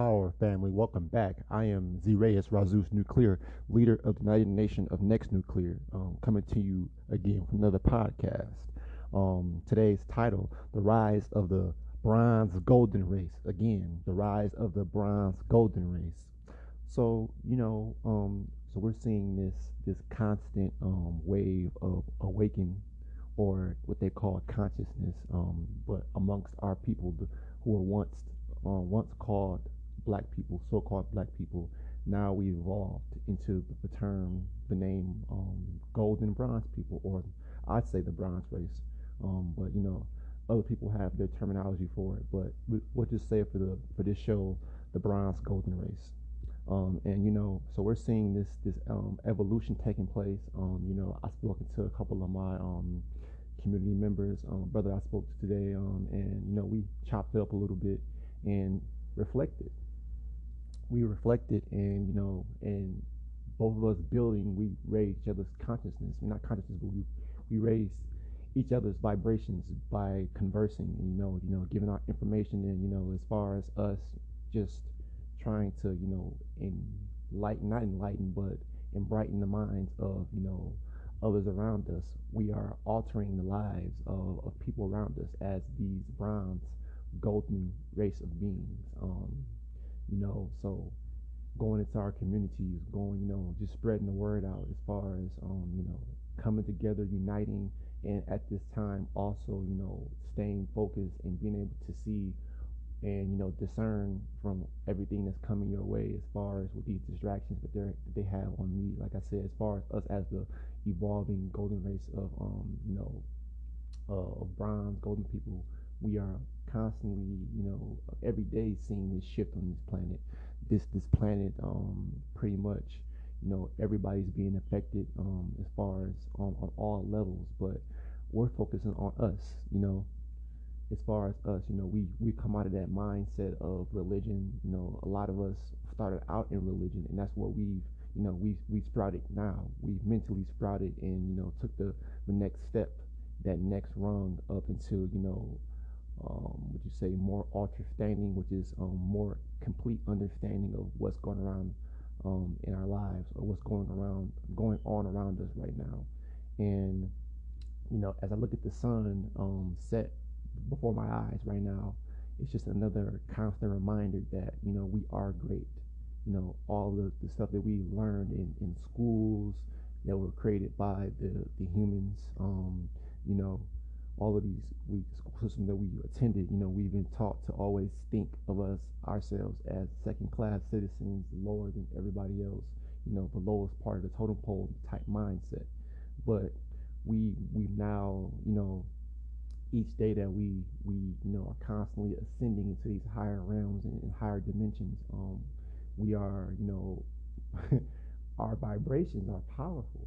Power, family. Welcome back. I am Zirayas Razus Nuclear, leader of the United Nation of Next Nuclear, um, coming to you again with another podcast. Um, today's title, The Rise of the Bronze Golden Race. Again, the rise of the Bronze Golden Race. So, you know, um, so we're seeing this this constant um, wave of awakening or what they call consciousness, um, but amongst our people who were once uh, once called black people, so-called black people, now we evolved into the term, the name um, golden bronze people, or I'd say the bronze race. Um, but you know, other people have their terminology for it. But we, we'll just say for the for this show, the bronze golden race. Um, and you know, so we're seeing this this um, evolution taking place. Um, you know, I've spoken to a couple of my um, community members, brother I spoke to today, and you know, we chopped it up a little bit and reflected. We reflected, and you know, and both of us building, we raised each other's consciousness. Not consciousness, but we we raised each other's vibrations by conversing. You know, you know, giving our information, and you know, as far as us just trying to, you know, enlighten, not enlighten, but and brighten the minds of, you know, others around us. We are altering the lives of, of people around us as these bronze golden race of beings. Um, you know, so going into our communities, going, you know, just spreading the word out as far as, um, you know, coming together, uniting, and at this time also, you know, staying focused and being able to see and you know discern from everything that's coming your way as far as with these distractions that they that they have on me. Like I said, as far as us as the evolving golden race of um, you know, uh, of bronze golden people, we are constantly, you know, every day seeing this shift on this planet. This this planet, um, pretty much, you know, everybody's being affected um, as far as on, on all levels, but we're focusing on us, you know. As far as us, you know, we we come out of that mindset of religion. You know, a lot of us started out in religion, and that's what we've you know we we sprouted now. We've mentally sprouted and you know took the the next step, that next rung up until you know um, would you say more understanding, which is um, more complete understanding of what's going around um, in our lives or what's going around going on around us right now. And you know, as I look at the sun um, set before my eyes right now, it's just another constant reminder that you know we are great. You know, all the, the stuff that we learned in, in schools that were created by the the humans. Um, you know, all of these we school system that we attended, you know, we've been taught to always think of us ourselves as second class citizens, lower than everybody else, you know, the lowest part of the totem pole type mindset. But we we now, you know, each day that we we you know are constantly ascending into these higher realms and, and higher dimensions, um, we are, you know, our vibrations are powerful.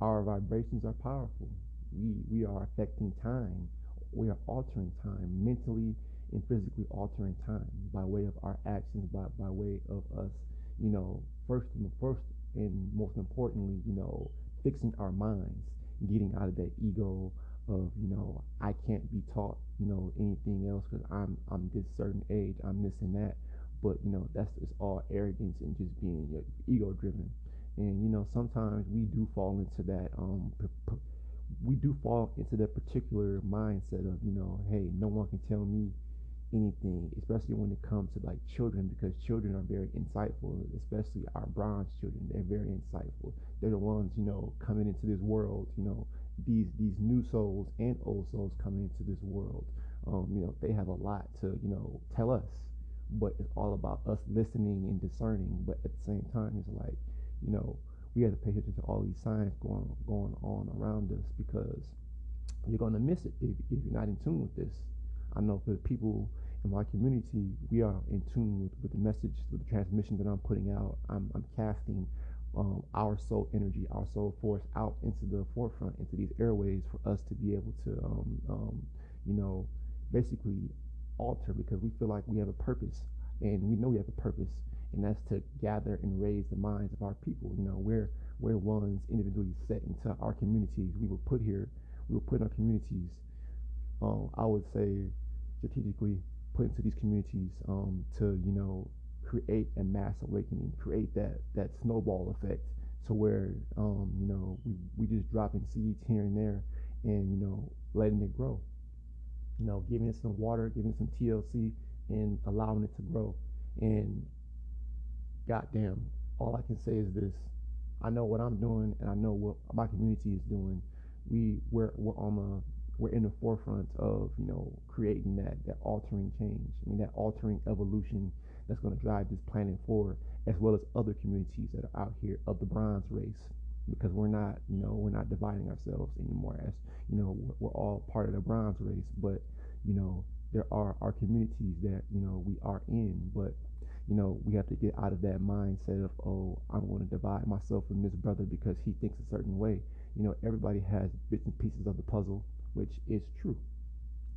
Our vibrations are powerful we we are affecting time. We are altering time mentally and physically altering time by way of our actions, by by way of us, you know, first and first and most importantly, you know, fixing our minds, getting out of that ego of you know I can't be taught you know anything else because I'm I'm this certain age, I'm this and that. But you know that's just all arrogance and just being ego driven. And you know sometimes we do fall into that um, we do fall into that particular mindset of you know hey no one can tell me anything especially when it comes to like children because children are very insightful especially our bronze children they're very insightful. They're the ones you know coming into this world you know these these new souls and old souls coming into this world. Um, you know they have a lot to you know tell us but it's all about us listening and discerning but at the same time it's like you know we have to pay attention to all these signs going going on around us because you're going to miss it if, if you're not in tune with this. I know for the people in my community, we are in tune with, with the message, with the transmission that I'm putting out. I'm, I'm casting um, our soul energy, our soul force out into the forefront, into these airways for us to be able to, um, um, you know, basically alter because we feel like we have a purpose and we know we have a purpose and that's to gather and raise the minds of our people. You know, we're we're ones individually set into our communities. We were put here, we were put in our communities. Um, I would say strategically put into these communities um, to you know create a mass awakening, create that that snowball effect to where um, you know we we just dropping seeds here and there, and you know letting it grow. You know, giving it some water, giving it some TLC, and allowing it to grow. And goddamn, all I can say is this: I know what I'm doing, and I know what my community is doing. We we're we're on the we're in the forefront of you know creating that that altering change. I mean that altering evolution that's going to drive this planet forward, as well as other communities that are out here of the bronze race. Because we're not, you know, we're not dividing ourselves anymore as, you know, we're, we're all part of the bronze race. But, you know, there are our communities that, you know, we are in. But, you know, we have to get out of that mindset of, oh, I'm going to divide myself from this brother because he thinks a certain way. You know, everybody has bits and pieces of the puzzle, which is true.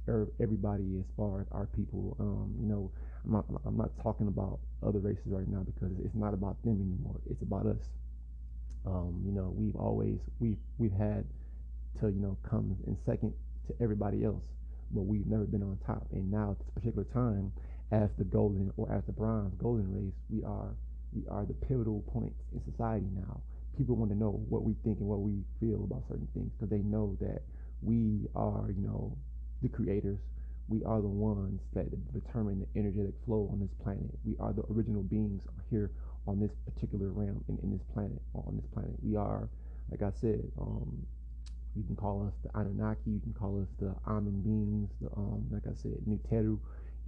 Er, everybody, as far as our people, um, you know, I'm not, I'm not talking about other races right now because it's not about them anymore. It's about us. Um, you know, we've always we've we've had to you know come in second to everybody else, but we've never been on top. And now at this particular time, as the golden or as the bronze golden race, we are we are the pivotal point in society now. People want to know what we think and what we feel about certain things because they know that we are, you know, the creators we are the ones that determine the energetic flow on this planet. We are the original beings here on this particular realm in, in this planet, on this planet. We are, like I said, um, you can call us the Anunnaki, you can call us the Amen beings, the um, like I said, Neteru,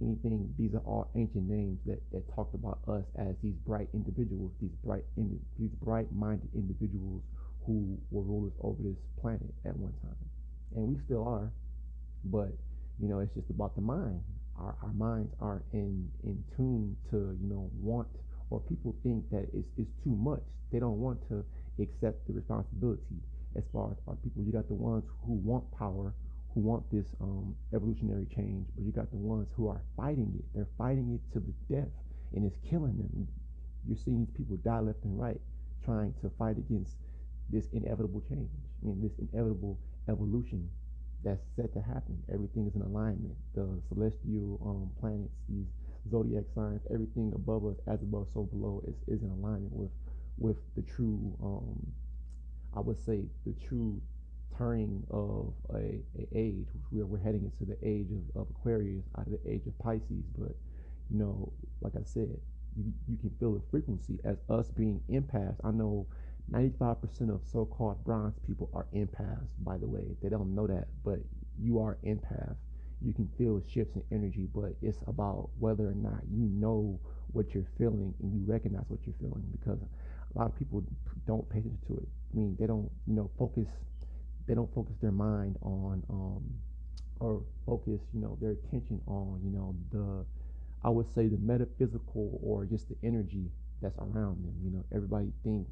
anything. These are all ancient names that, that talked about us as these bright individuals, these bright, these bright-minded individuals who were rulers over this planet at one time, and we still are. But you know, it's just about the mind. Our, our minds aren't in, in tune to, you know, want or people think that it's, it's too much. They don't want to accept the responsibility as far as our people. You got the ones who want power, who want this um, evolutionary change, but you got the ones who are fighting it. They're fighting it to the death, and it's killing them. You're seeing people die left and right, trying to fight against this inevitable change. I mean, this inevitable evolution that's set to happen. Everything is in alignment. The celestial um, planets, these zodiac signs, everything above us, as above, so below, is, is in alignment with with the true. Um, I would say the true turning of a, a age, we are, we're heading into the age of, of Aquarius out of the age of Pisces. But you know, like I said, you you can feel the frequency as us being empaths. I know 95% of so-called bronze people are empaths, by the way. They don't know that, but you are empath. You can feel shifts in energy, but it's about whether or not you know what you're feeling and you recognize what you're feeling because a lot of people don't pay attention to it. I mean, they don't, you know, focus, they don't focus their mind on, um, or focus, you know, their attention on, you know, the, I would say the metaphysical or just the energy that's around them. You know, everybody thinks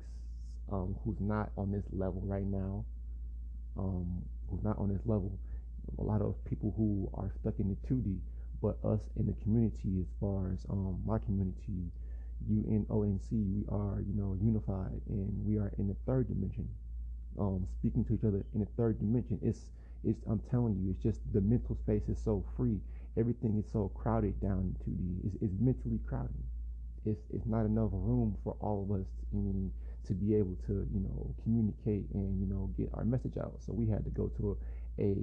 um, who's not on this level right now, um, who's not on this level. A lot of people who are stuck in the 2D, but us in the community, as far as um, my community, UNONC, we are, you know, unified and we are in the third dimension, um, speaking to each other in the third dimension. It's, it's, I'm telling you, it's just the mental space is so free. Everything is so crowded down in 2D. It's, it's mentally crowded. It's, it's not enough room for all of us. I mean, to be able to, you know, communicate and, you know, get our message out. So we had to go to a, a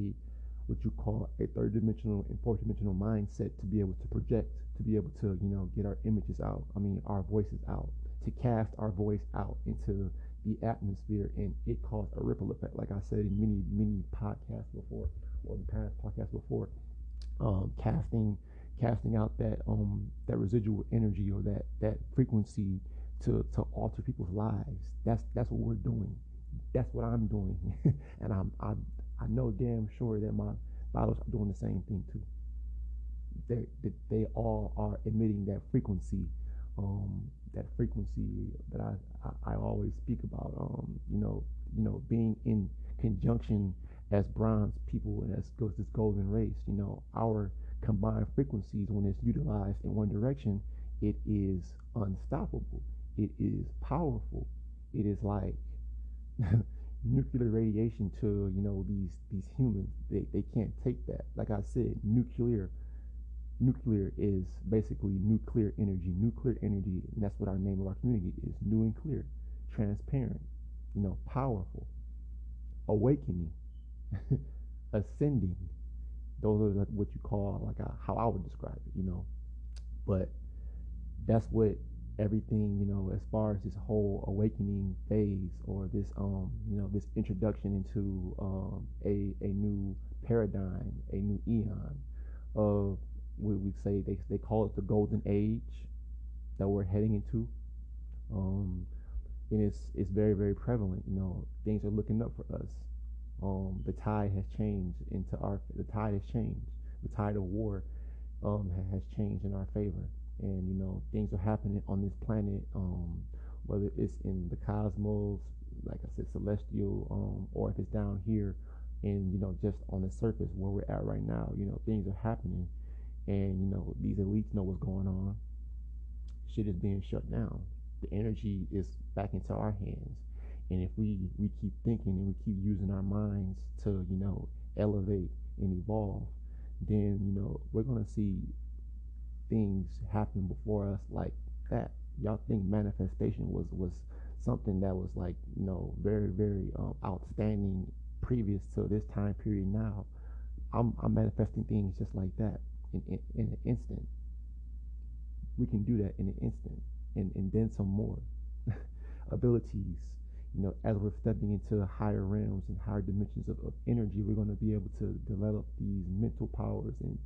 what you call a third dimensional and fourth dimensional mindset to be able to project, to be able to, you know, get our images out. I mean, our voices out, to cast our voice out into the atmosphere, and it caused a ripple effect. Like I said in many, many podcasts before, or the past podcast before, um, casting, casting out that um that residual energy or that that frequency to to alter people's lives. That's that's what we're doing. That's what I'm doing, and I'm I I know damn sure that my bottles are doing the same thing too. They they, they all are emitting that frequency, um, that frequency that I, I, I always speak about. Um, you know, you know, being in conjunction as bronze people and as goes this golden race. You know, our combined frequencies when it's utilized in one direction, it is unstoppable it is powerful. It is like nuclear radiation to you know these these humans. They they can't take that. Like I said, nuclear nuclear is basically nuclear energy. Nuclear energy, and that's what our name of our community is: new and clear, transparent, you know, powerful, awakening, ascending. Those are what you call like a, how I would describe it, you know. But that's what everything, you know, as far as this whole awakening phase or this um, you know, this introduction into um a a new paradigm, a new eon of what we say they they call it the golden age that we're heading into. Um and it's it's very, very prevalent, you know, things are looking up for us. Um the tide has changed into our the tide has changed. The tide of war um has changed in our favor and you know things are happening on this planet um, whether it's in the cosmos like i said celestial um, or if it's down here and you know just on the surface where we're at right now you know things are happening and you know these elites know what's going on shit is being shut down the energy is back into our hands and if we we keep thinking and we keep using our minds to you know elevate and evolve then you know we're to see things happen before us like that. Y'all think manifestation was was something that was like you know very very um, outstanding previous to this time period. Now, I'm I'm manifesting things just like that in in, in an instant. We can do that in an instant, and and then some more abilities. You know, as we're stepping into higher realms and higher dimensions of, of energy, we're going to be able to develop these mental powers and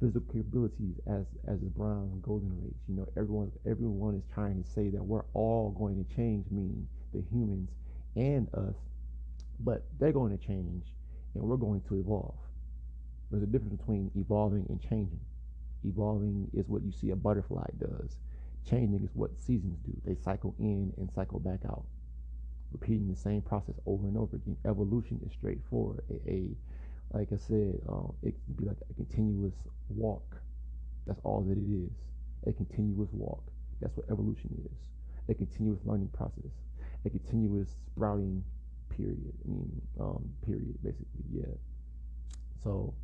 physical capabilities as as the brown golden race. You know, everyone everyone is trying to say that we're all going to change, meaning the humans and us, but they're going to change and we're going to evolve. There's a difference between evolving and changing. Evolving is what you see a butterfly does. Changing is what seasons do. They cycle in and cycle back out, repeating the same process over and over again. Evolution is straightforward. A, a like I said, um, it can be like a continuous walk. That's all that it is. A continuous walk. That's what evolution is. A continuous learning process. A continuous sprouting period. I mean, um, period, basically. Yeah. So,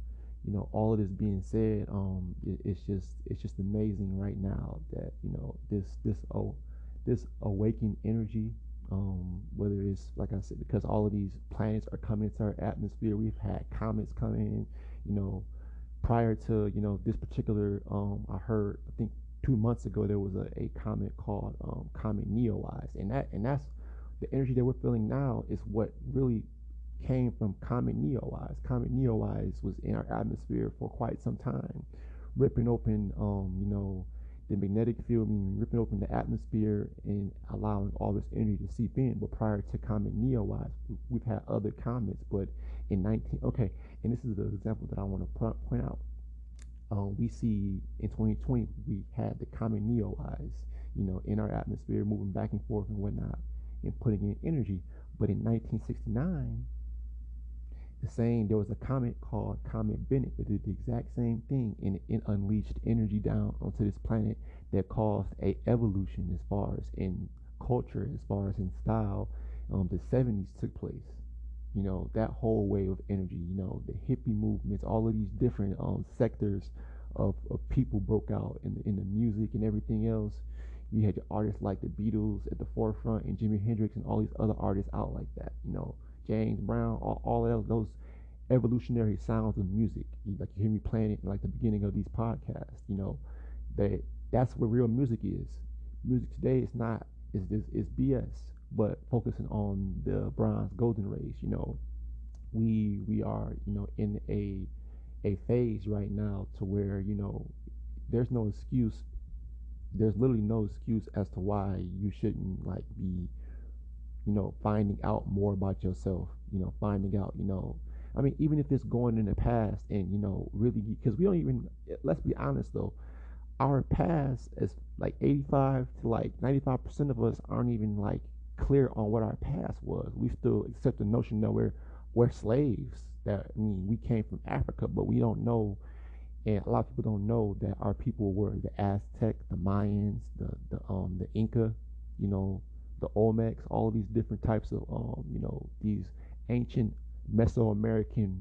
you know, all of this being said, um, it, it's just it's just amazing right now that you know this this oh this awakened energy um, whether it's like I said, because all of these planets are coming into our atmosphere. We've had comets come in, you know, prior to you know this particular. Um, I heard I think two months ago there was a, a comet called um, Comet Neowise, and that and that's the energy that we're feeling now is what really came from Comet Neowise. Comet Neowise was in our atmosphere for quite some time, ripping open, um, you know, the magnetic field, meaning ripping open the atmosphere and allowing all this energy to seep in. But prior to Comet Neowise, we've had other comets. But in 19, okay, and this is the example that I want to point out. Um, we see in 2020 we had the Comet Neowise, you know, in our atmosphere, moving back and forth and whatnot, and putting in energy. But in 1969, the same there was a comet called Comet bennett that did the exact same thing and it unleashed energy down onto this planet that caused a evolution as far as in culture, as far as in style. Um, the 70s took place. You know that whole wave of energy. You know the hippie movements, all of these different um, sectors of, of people broke out in the, in the music and everything else. You had your artists like the Beatles at the forefront and Jimi Hendrix and all these other artists out like that. You know James Brown, all, all of those evolutionary sounds of music. Like you hear me playing it in like the beginning of these podcasts. You know, that that's where real music is. Music today is not is is, is BS, but focusing on the bronze golden race. You know, we we are you know in a a phase right now to where you know there's no excuse. There's literally no excuse as to why you shouldn't like be you know, finding out more about yourself, you know, finding out, you know, I mean, even if it's going in the past and, you know, really, because we don't even, let's be honest though, our past is like 85 to like 95% of us aren't even like clear on what our past was. We still accept the notion that we're, we're slaves, that, I mean, we came from Africa, but we don't know and a lot of people don't know that our people were the Aztec, the Mayans, the the um the Inca, you know, the Olmecs, all these different types of, um, you know, these ancient Mesoamerican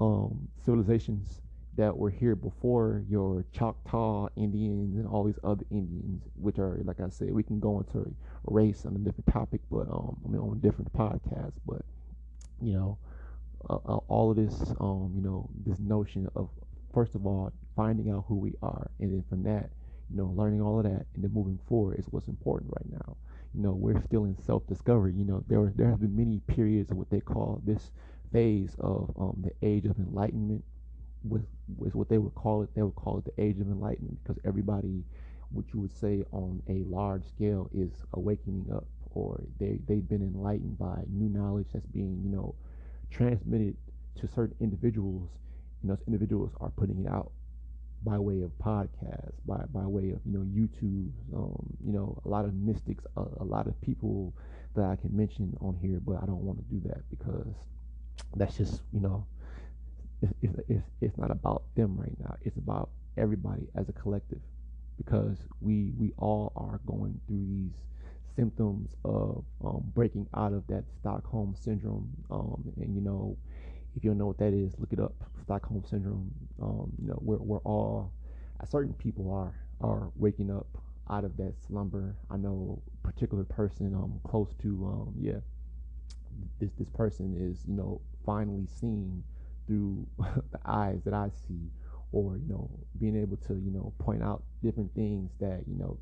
um, civilizations that were here before your Choctaw Indians and all these other Indians, which are, like I said, we can go into race on a different topic, but um, I mean on a different podcast. But you know, uh, uh, all of this, um, you know, this notion of first of all finding out who we are, and then from that, you know, learning all of that, and then moving forward is what's important right now. You know, we're still in self-discovery. You know, there there have been many periods of what they call this phase of um, the age of enlightenment was was what they would call it. They would call it the age of enlightenment because everybody, what you would say on a large scale, is awakening up, or they they've been enlightened by new knowledge that's being you know transmitted to certain individuals, and those individuals are putting it out by way of podcasts, by by way of you know YouTube, um, you know a lot of mystics, a, a lot of people that I can mention on here, but I don't want to do that because that's just you know it's, it's, it's not about them right now. It's about everybody as a collective because we we all are going through these symptoms of um, breaking out of that Stockholm syndrome. Um, and you know, if you don't know what that is, look it up. Stockholm syndrome. Um, you know, we're we're all certain people are are waking up out of that slumber. I know a particular person um close to um yeah this this person is you know finally seeing through the eyes that I see, or you know, being able to you know point out different things that you know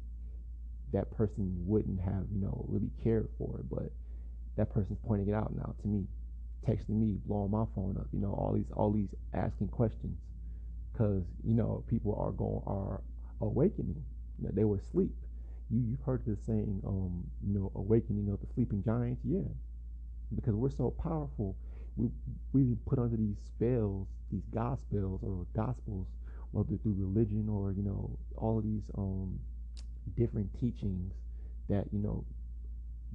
that person wouldn't have you know really cared for, but that person's pointing it out now to me, texting me, blowing my phone up, you know, all these all these asking questions, because you know people are going are awakening. You know, they were asleep. You you've heard the saying, um, you know, awakening of the sleeping giants. Yeah, because we're so powerful we we put under these spells, these gospels or gospels, whether through religion or you know all of these um different teachings that you know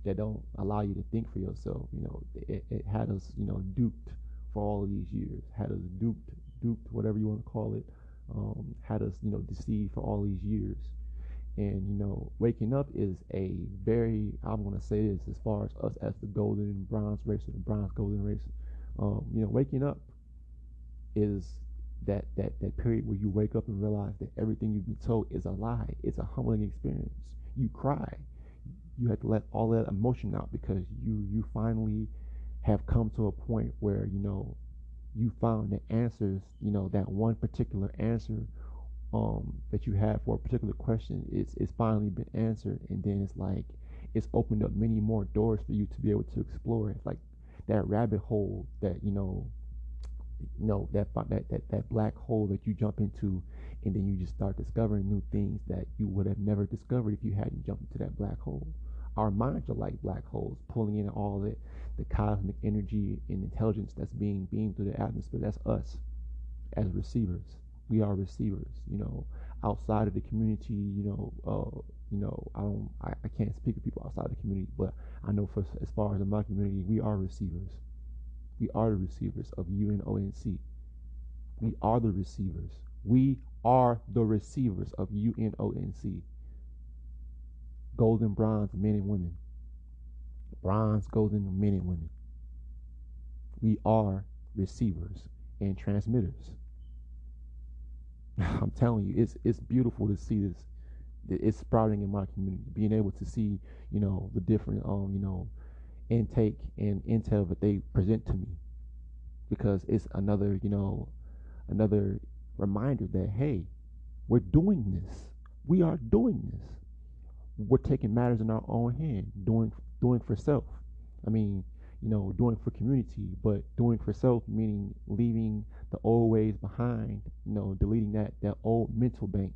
that don't allow you to think for yourself. You know, it, it had us you know duped for all these years, had us duped, duped, whatever you want to call it, um, had us you know deceived for all these years. And you know, waking up is a very I'm gonna say this as far as us as the golden and bronze race or the bronze golden race um, you know, waking up is that that that period where you wake up and realize that everything you've been told is a lie. It's a humbling experience. You cry. You have to let all that emotion out because you you finally have come to a point where you know you found the answers. You know that one particular answer um, that you have for a particular question is it's finally been answered, and then it's like it's opened up many more doors for you to be able to explore. It's like that rabbit hole that you know you know that that that, that black hole that you jump into and then you just start discovering new things that you would have never discovered if you hadn't jumped into that black hole. Our minds are like black holes pulling in all the the cosmic energy and intelligence that's being beamed through the atmosphere. That's us as receivers. We are receivers you know outside of the community you know uh, you know i don't I, I can't speak for people outside the community but I know for as far as in my community, we are receivers. We are the receivers of UNONC. We are the receivers. We are the receivers of UNONC. Golden, bronze men and women. Bronze, golden men and women. We are receivers and transmitters. I'm telling you, it's it's beautiful to see this it's sprouting in my community. Being able to see, you know, the different, um, you know, intake and intel that they present to me, because it's another, you know, another reminder that hey, we're doing this. We are doing this. We're taking matters in our own hand, doing doing for self. I mean, you know, doing for community, but doing for self meaning leaving the old ways behind. You know, deleting that that old mental bank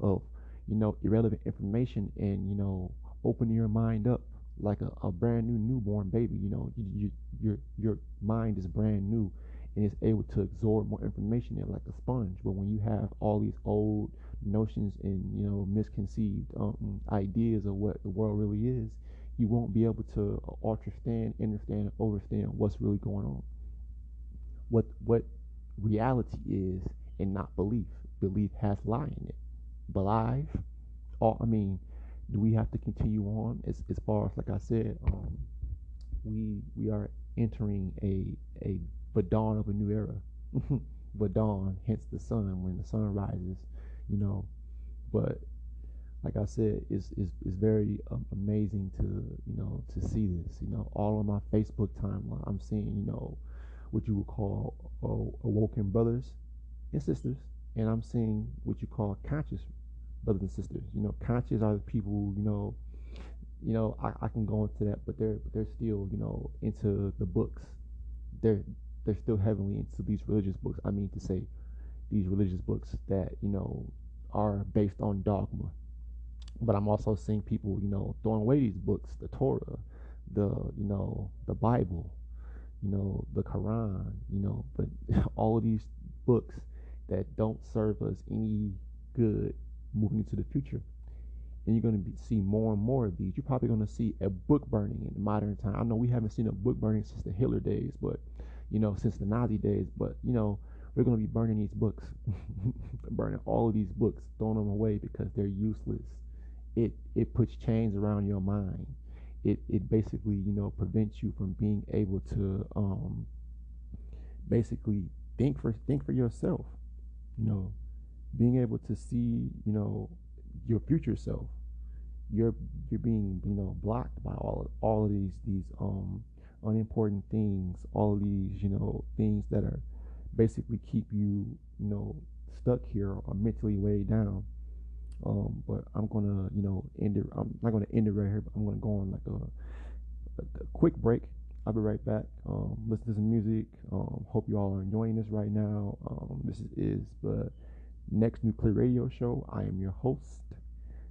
of you know, irrelevant information and, you know, opening your mind up like a, a brand new newborn baby. You know, you, you, your your mind is brand new and it's able to absorb more information in like a sponge. But when you have all these old notions and you know misconceived um, ideas of what the world really is, you won't be able to understand, understand, understand what's really going on. What what reality is, and not belief. Belief has lie in it alive? Or I mean, do we have to continue on as as far as like I said, um, we we are entering a a the dawn of a new era. but dawn, hence the sun when the sun rises, you know. But like I said, it's it's, it's very um, amazing to you know to see this. You know, all on my Facebook timeline, I'm seeing you know what you would call uh, awoken brothers and sisters, and I'm seeing what you call conscious brothers and sisters. You know, conscious are the people you know. You know, I, I can go into that, but they're they're still you know into the books. They're they're still heavily into these religious books. I mean to say, these religious books that you know are based on dogma. But I'm also seeing people, you know, throwing away these books, the Torah, the you know, the Bible, you know, the Quran, you know, but all of these books that don't serve us any good moving into the future. And you're going to see more and more of these. You're probably going to see a book burning in modern time. I know we haven't seen a book burning since the Hitler days, but you know, since the Nazi days. But you know, we're going to be burning these books, burning all of these books, throwing them away because they're useless. It it puts chains around your mind. It it basically you know prevents you from being able to um basically think for think for yourself. You know, being able to see you know your future self. You're you're being you know blocked by all of, all of these these um unimportant things, all of these, you know, things that are basically keep you, you know, stuck here or mentally weighed down. Um, but I'm gonna, you know, end it. I'm not gonna end it right here, but I'm gonna go on like a, a, a quick break. I'll be right back. Um, listen to some music. Um, hope you all are enjoying this right now. Um, this is, is next nuclear radio show. I am your host,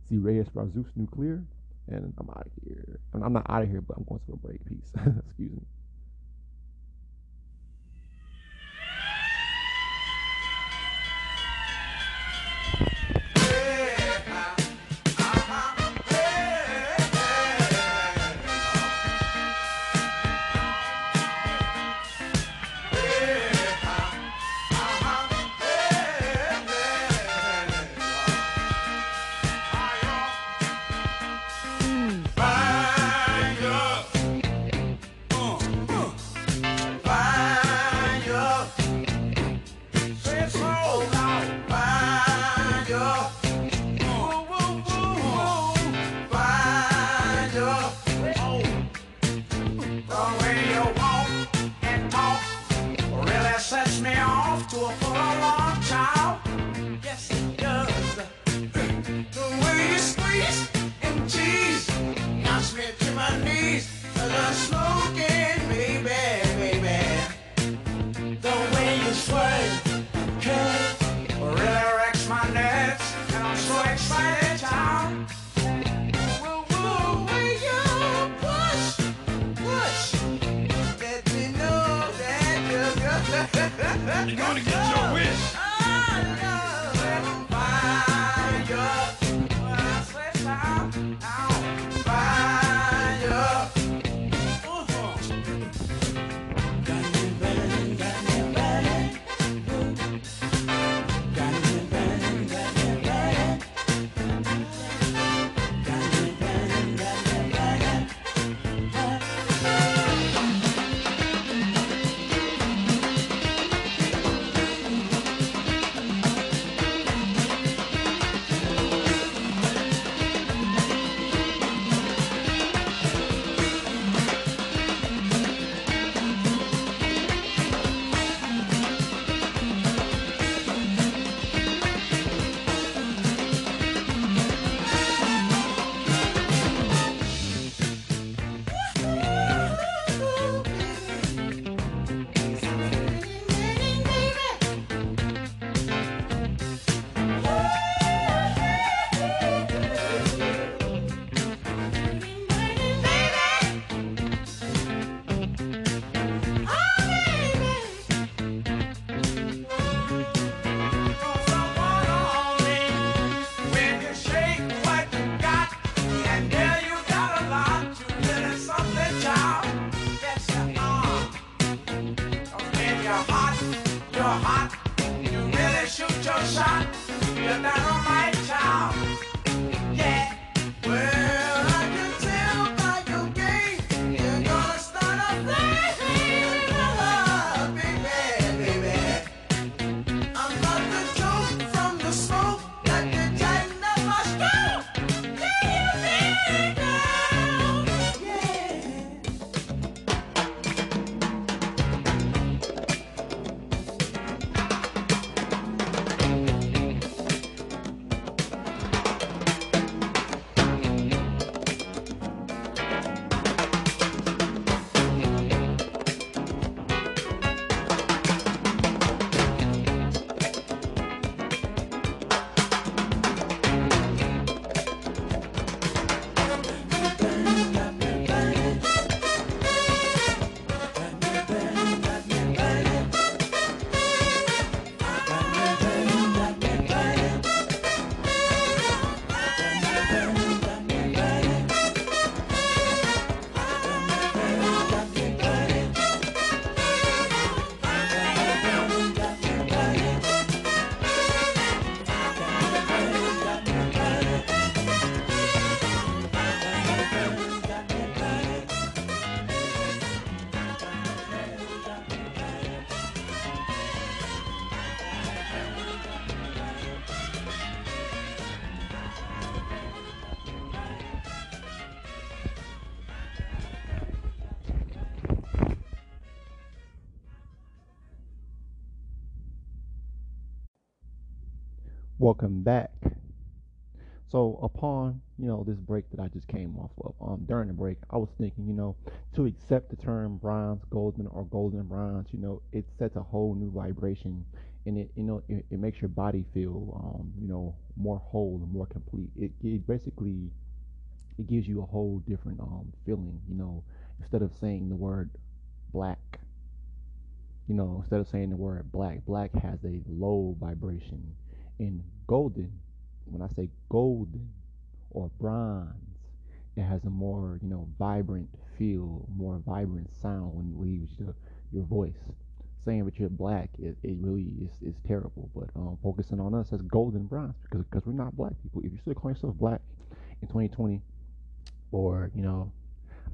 Z Reyes Razus Nuclear and I'm out of here. I'm not out of here, but I'm going to a break. Peace. Excuse me. Welcome back. So upon you know this break that I just came off of, um, during the break, I was thinking, you know, to accept the term bronze, golden, or golden bronze, you know, it sets a whole new vibration, and it you know it, it makes your body feel, um, you know, more whole and more complete. It, it basically it gives you a whole different um feeling, you know, instead of saying the word black you know, instead of saying the word black, black has a low vibration. In golden, when I say golden or bronze, it has a more, you know, vibrant feel, more vibrant sound when it leaves your, your voice. Saying that you're black, it, it really is, is terrible. But um, focusing on us as golden bronze, because because we're not black people. If you still call yourself black in 2020, or you know,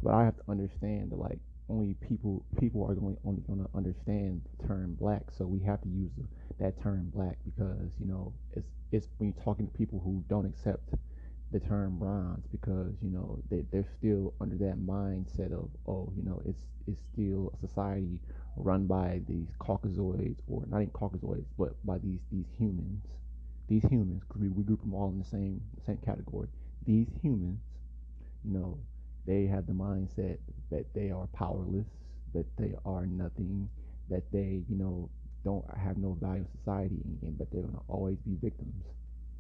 but I have to understand that like only people people are going only going to understand the term black. So we have to use that term black because you know it's it's when you're talking to people who don't accept the term bronze because you know they, they're still under that mindset of oh you know it's it's still a society run by these caucasoids or not even caucasoids but by these these humans. These humans we, we group them all in the same same category. These humans you know they have the mindset that they are powerless, that they are nothing, that they, you know, don't have no value in society, and that they're gonna always be victims.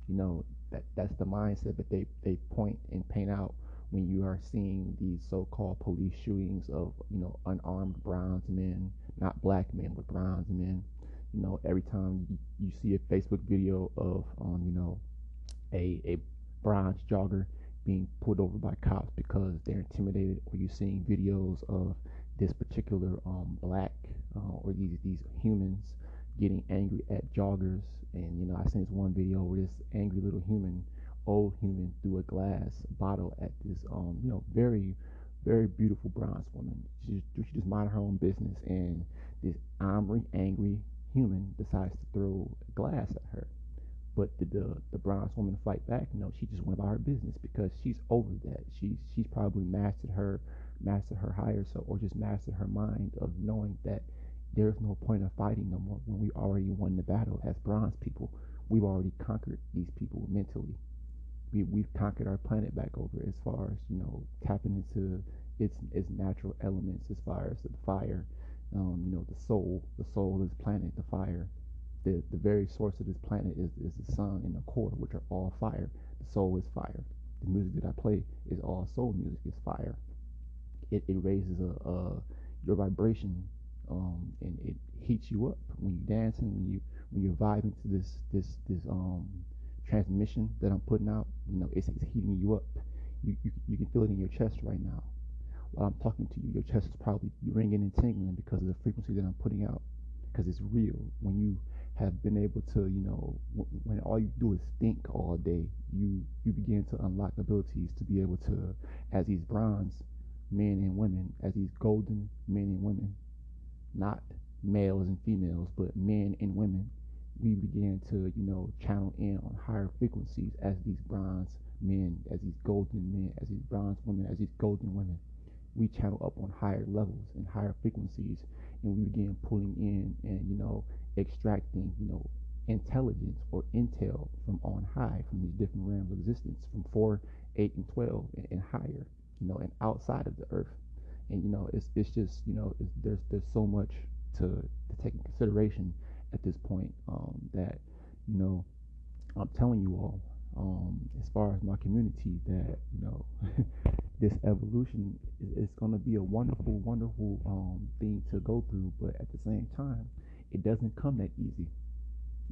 You know, that that's the mindset that they they point and paint out when you are seeing these so-called police shootings of you know unarmed bronze men, not black men, but bronze men. You know, every time you, you see a Facebook video of um, you know, a a bronze jogger being pulled over by cops because they're intimidated, or you're seeing videos of this particular um, black uh, or these these humans getting angry at joggers. And you know, I seen this one video where this angry little human, old human, threw a glass bottle at this um, you know, very very beautiful bronze woman. She just, she just minded her own business, and this angry, angry human decides to throw glass at her. But did the the bronze woman fight back? No, she just went about her business because she's over that. She's she's probably mastered her mastered her higher self or just mastered her mind of knowing that there's no point of fighting no more when we already won the battle as bronze people. We've already conquered these people mentally. We we've conquered our planet back over as far as, you know, tapping into its its natural elements as far as the fire, um, you know, the soul, the soul this planet, the fire, the, the very source of this planet is, is the sun and the core, which are all fire. The soul is fire. The music that I play is all soul music, It's fire. It, it raises a, a your vibration um, and it heats you up when you're dancing, when you when you're vibing to this this this um transmission that I'm putting out. You know, it's, it's heating you up. You, you you can feel it in your chest right now. While I'm talking to you, your chest is probably ringing and tingling because of the frequency that I'm putting out. Because it's real. When you have been able to, you know, when all you do is think all day, you you begin to unlock abilities to be able to, as these bronze men and women, as these golden men and women, not males and females, but men and women, we begin to, you know, channel in on higher frequencies as these bronze men, as these golden men, as these bronze women, as these golden women. We channel up on higher levels and higher frequencies, and we begin pulling in and, you know, extracting, you know, intelligence or intel from on high, from these different realms of existence, from four, eight, and twelve, and, and higher, you know, and outside of the earth. And you know, it's it's just you know, there's there's so much to to take in consideration at this point um, that you know, I'm telling you all, um, as far as my community, that you know, this evolution is, is going to be a wonderful, wonderful um, thing to go through, but at the same time it doesn't come that easy.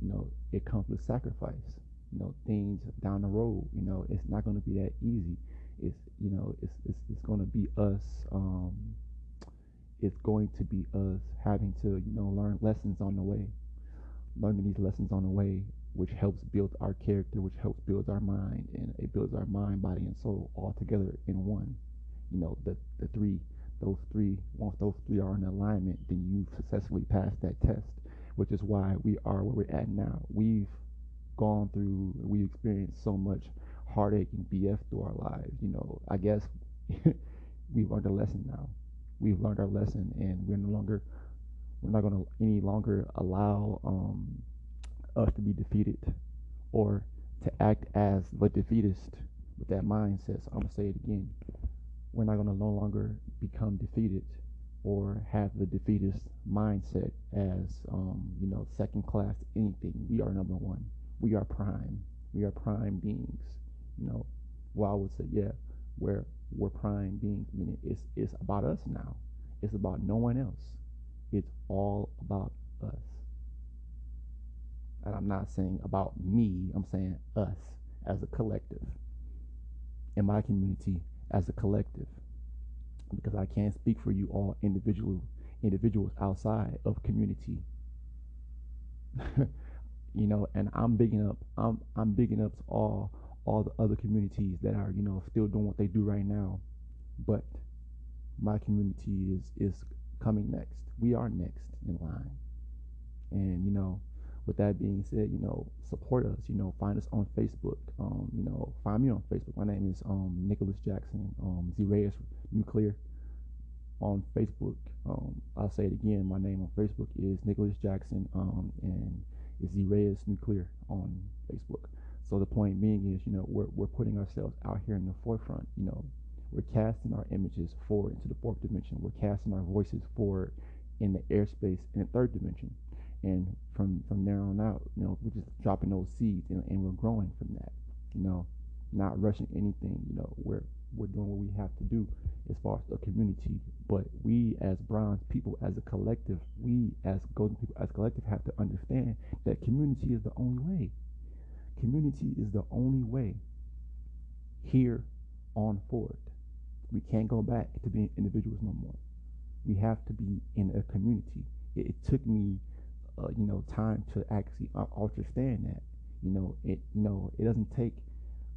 You know, it comes with sacrifice. You know, things down the road. You know, it's not going to be that easy. It's you know, it's it's, it's going to be us. Um, it's going to be us having to you know learn lessons on the way, learning these lessons on the way, which helps build our character, which helps build our mind, and it builds our mind, body, and soul all together in one. You know, the the three those three, once those three are in alignment, then you've successfully passed that test, which is why we are where we're at now. We've gone through, we experienced so much heartache and BF through our lives. You know, I guess we've learned a lesson now. We've learned our lesson, and we're no longer, we're not going to any longer allow um, us to be defeated or to act as the defeatist with that mindset. So I'm gonna say it again. We're not gonna no longer become defeated or have the defeatist mindset as um, you know second class anything. We are number one. We are prime. We are prime beings. You know, well I would say yeah, we're we're prime beings. I mean it's it's about us now. It's about no one else. It's all about us. And I'm not saying about me, I'm saying us as a collective. In my community as a collective. Because I can't speak for you all individual individuals outside of community. you know, and I'm bigging up I'm I'm bigging up all all the other communities that are, you know, still doing what they do right now. But my community is is coming next. We are next in line. And you know, with that being said, you know, support us. You know, find us on Facebook. Um, you know, find me on Facebook. My name is um, Nicholas Jackson. Um, Z Reyes Nuclear on Facebook. Um, I'll say it again. My name on Facebook is Nicholas Jackson. Um, and it's Z Nuclear on Facebook. So the point being is, you know, we're we're putting ourselves out here in the forefront. You know, we're casting our images forward into the fourth dimension. We're casting our voices forward in the airspace in the third dimension and from from there on out, you know, we're just dropping those seeds and, and we're growing from that. You know, not rushing anything. You know, we're we're doing what we have to do as far as the community. But we as bronze people, as a collective, we as golden people, as a collective, have to understand that community is the only way. Community is the only way here on forward. We can't go back to being individuals no more. We have to be in a community. It, it took me uh, you know time to actually uh, understand that you know it you know it doesn't take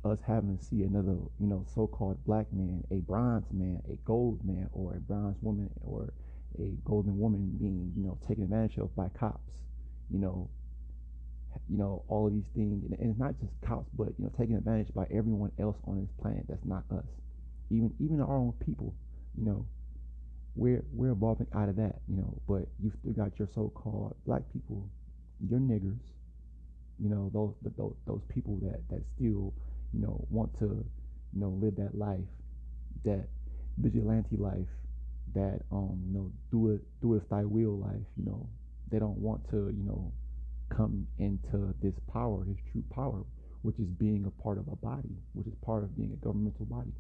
us having to see another you know so-called black man a bronze man a gold man or a bronze woman or a golden woman being you know taken advantage of by cops you know you know all of these things. And it's not just cops but you know taking advantage by everyone else on this planet that's not us. Even even our own people you know we're we're evolving out of that, you know. But you still got your so-called black people, your niggers, you know, those those those people that that still, you know, want to, you know, live that life, that vigilante life, that um, you know, do it do it thy will life, you know. They don't want to, you know, come into this power, this true power, which is being a part of a body, which is part of being a governmental body.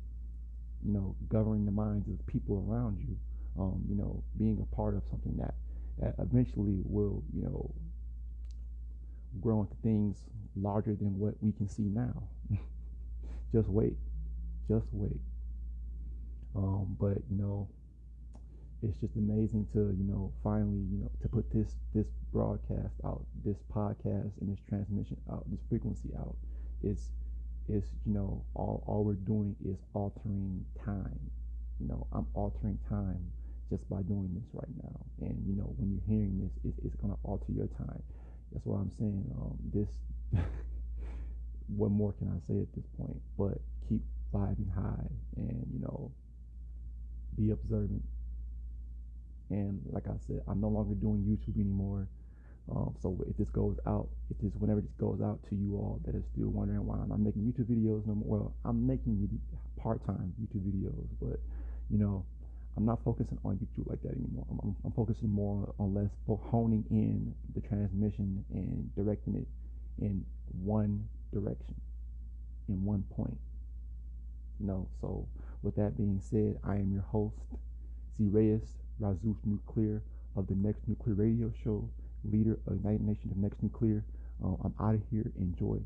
You know, governing the minds of the people around you um, you know, being a part of something that, that eventually will, you know, grow into things larger than what we can see now. just wait. Just wait. Um, but, you know, it's just amazing to, you know, finally, you know, to put this this broadcast out, this podcast and this transmission out, this frequency out. It's it's, you know, all all we're doing is altering time. You know, I'm altering time just by doing this right now. And you know, when you're hearing this, it, it's gonna alter your time. That's what I'm saying. Um, this. what more can I say at this point? But keep vibing high, and you know, be observant. And like I said, I'm no longer doing YouTube anymore. Um, so if this goes out, if this whenever this goes out to you all that are still wondering why I'm not making YouTube videos no more, well, I'm making part-time YouTube videos, but you know, I'm not focusing on YouTube like that anymore. I'm, I'm, I'm focusing more on less honing in the transmission and directing it in one direction, in one point. You know, so with that being said, I am your host, Z Reyes Razus Nuclear of the Next Nuclear Radio Show, leader of United Nations of Next Nuclear. Uh, I'm out of here. Enjoy.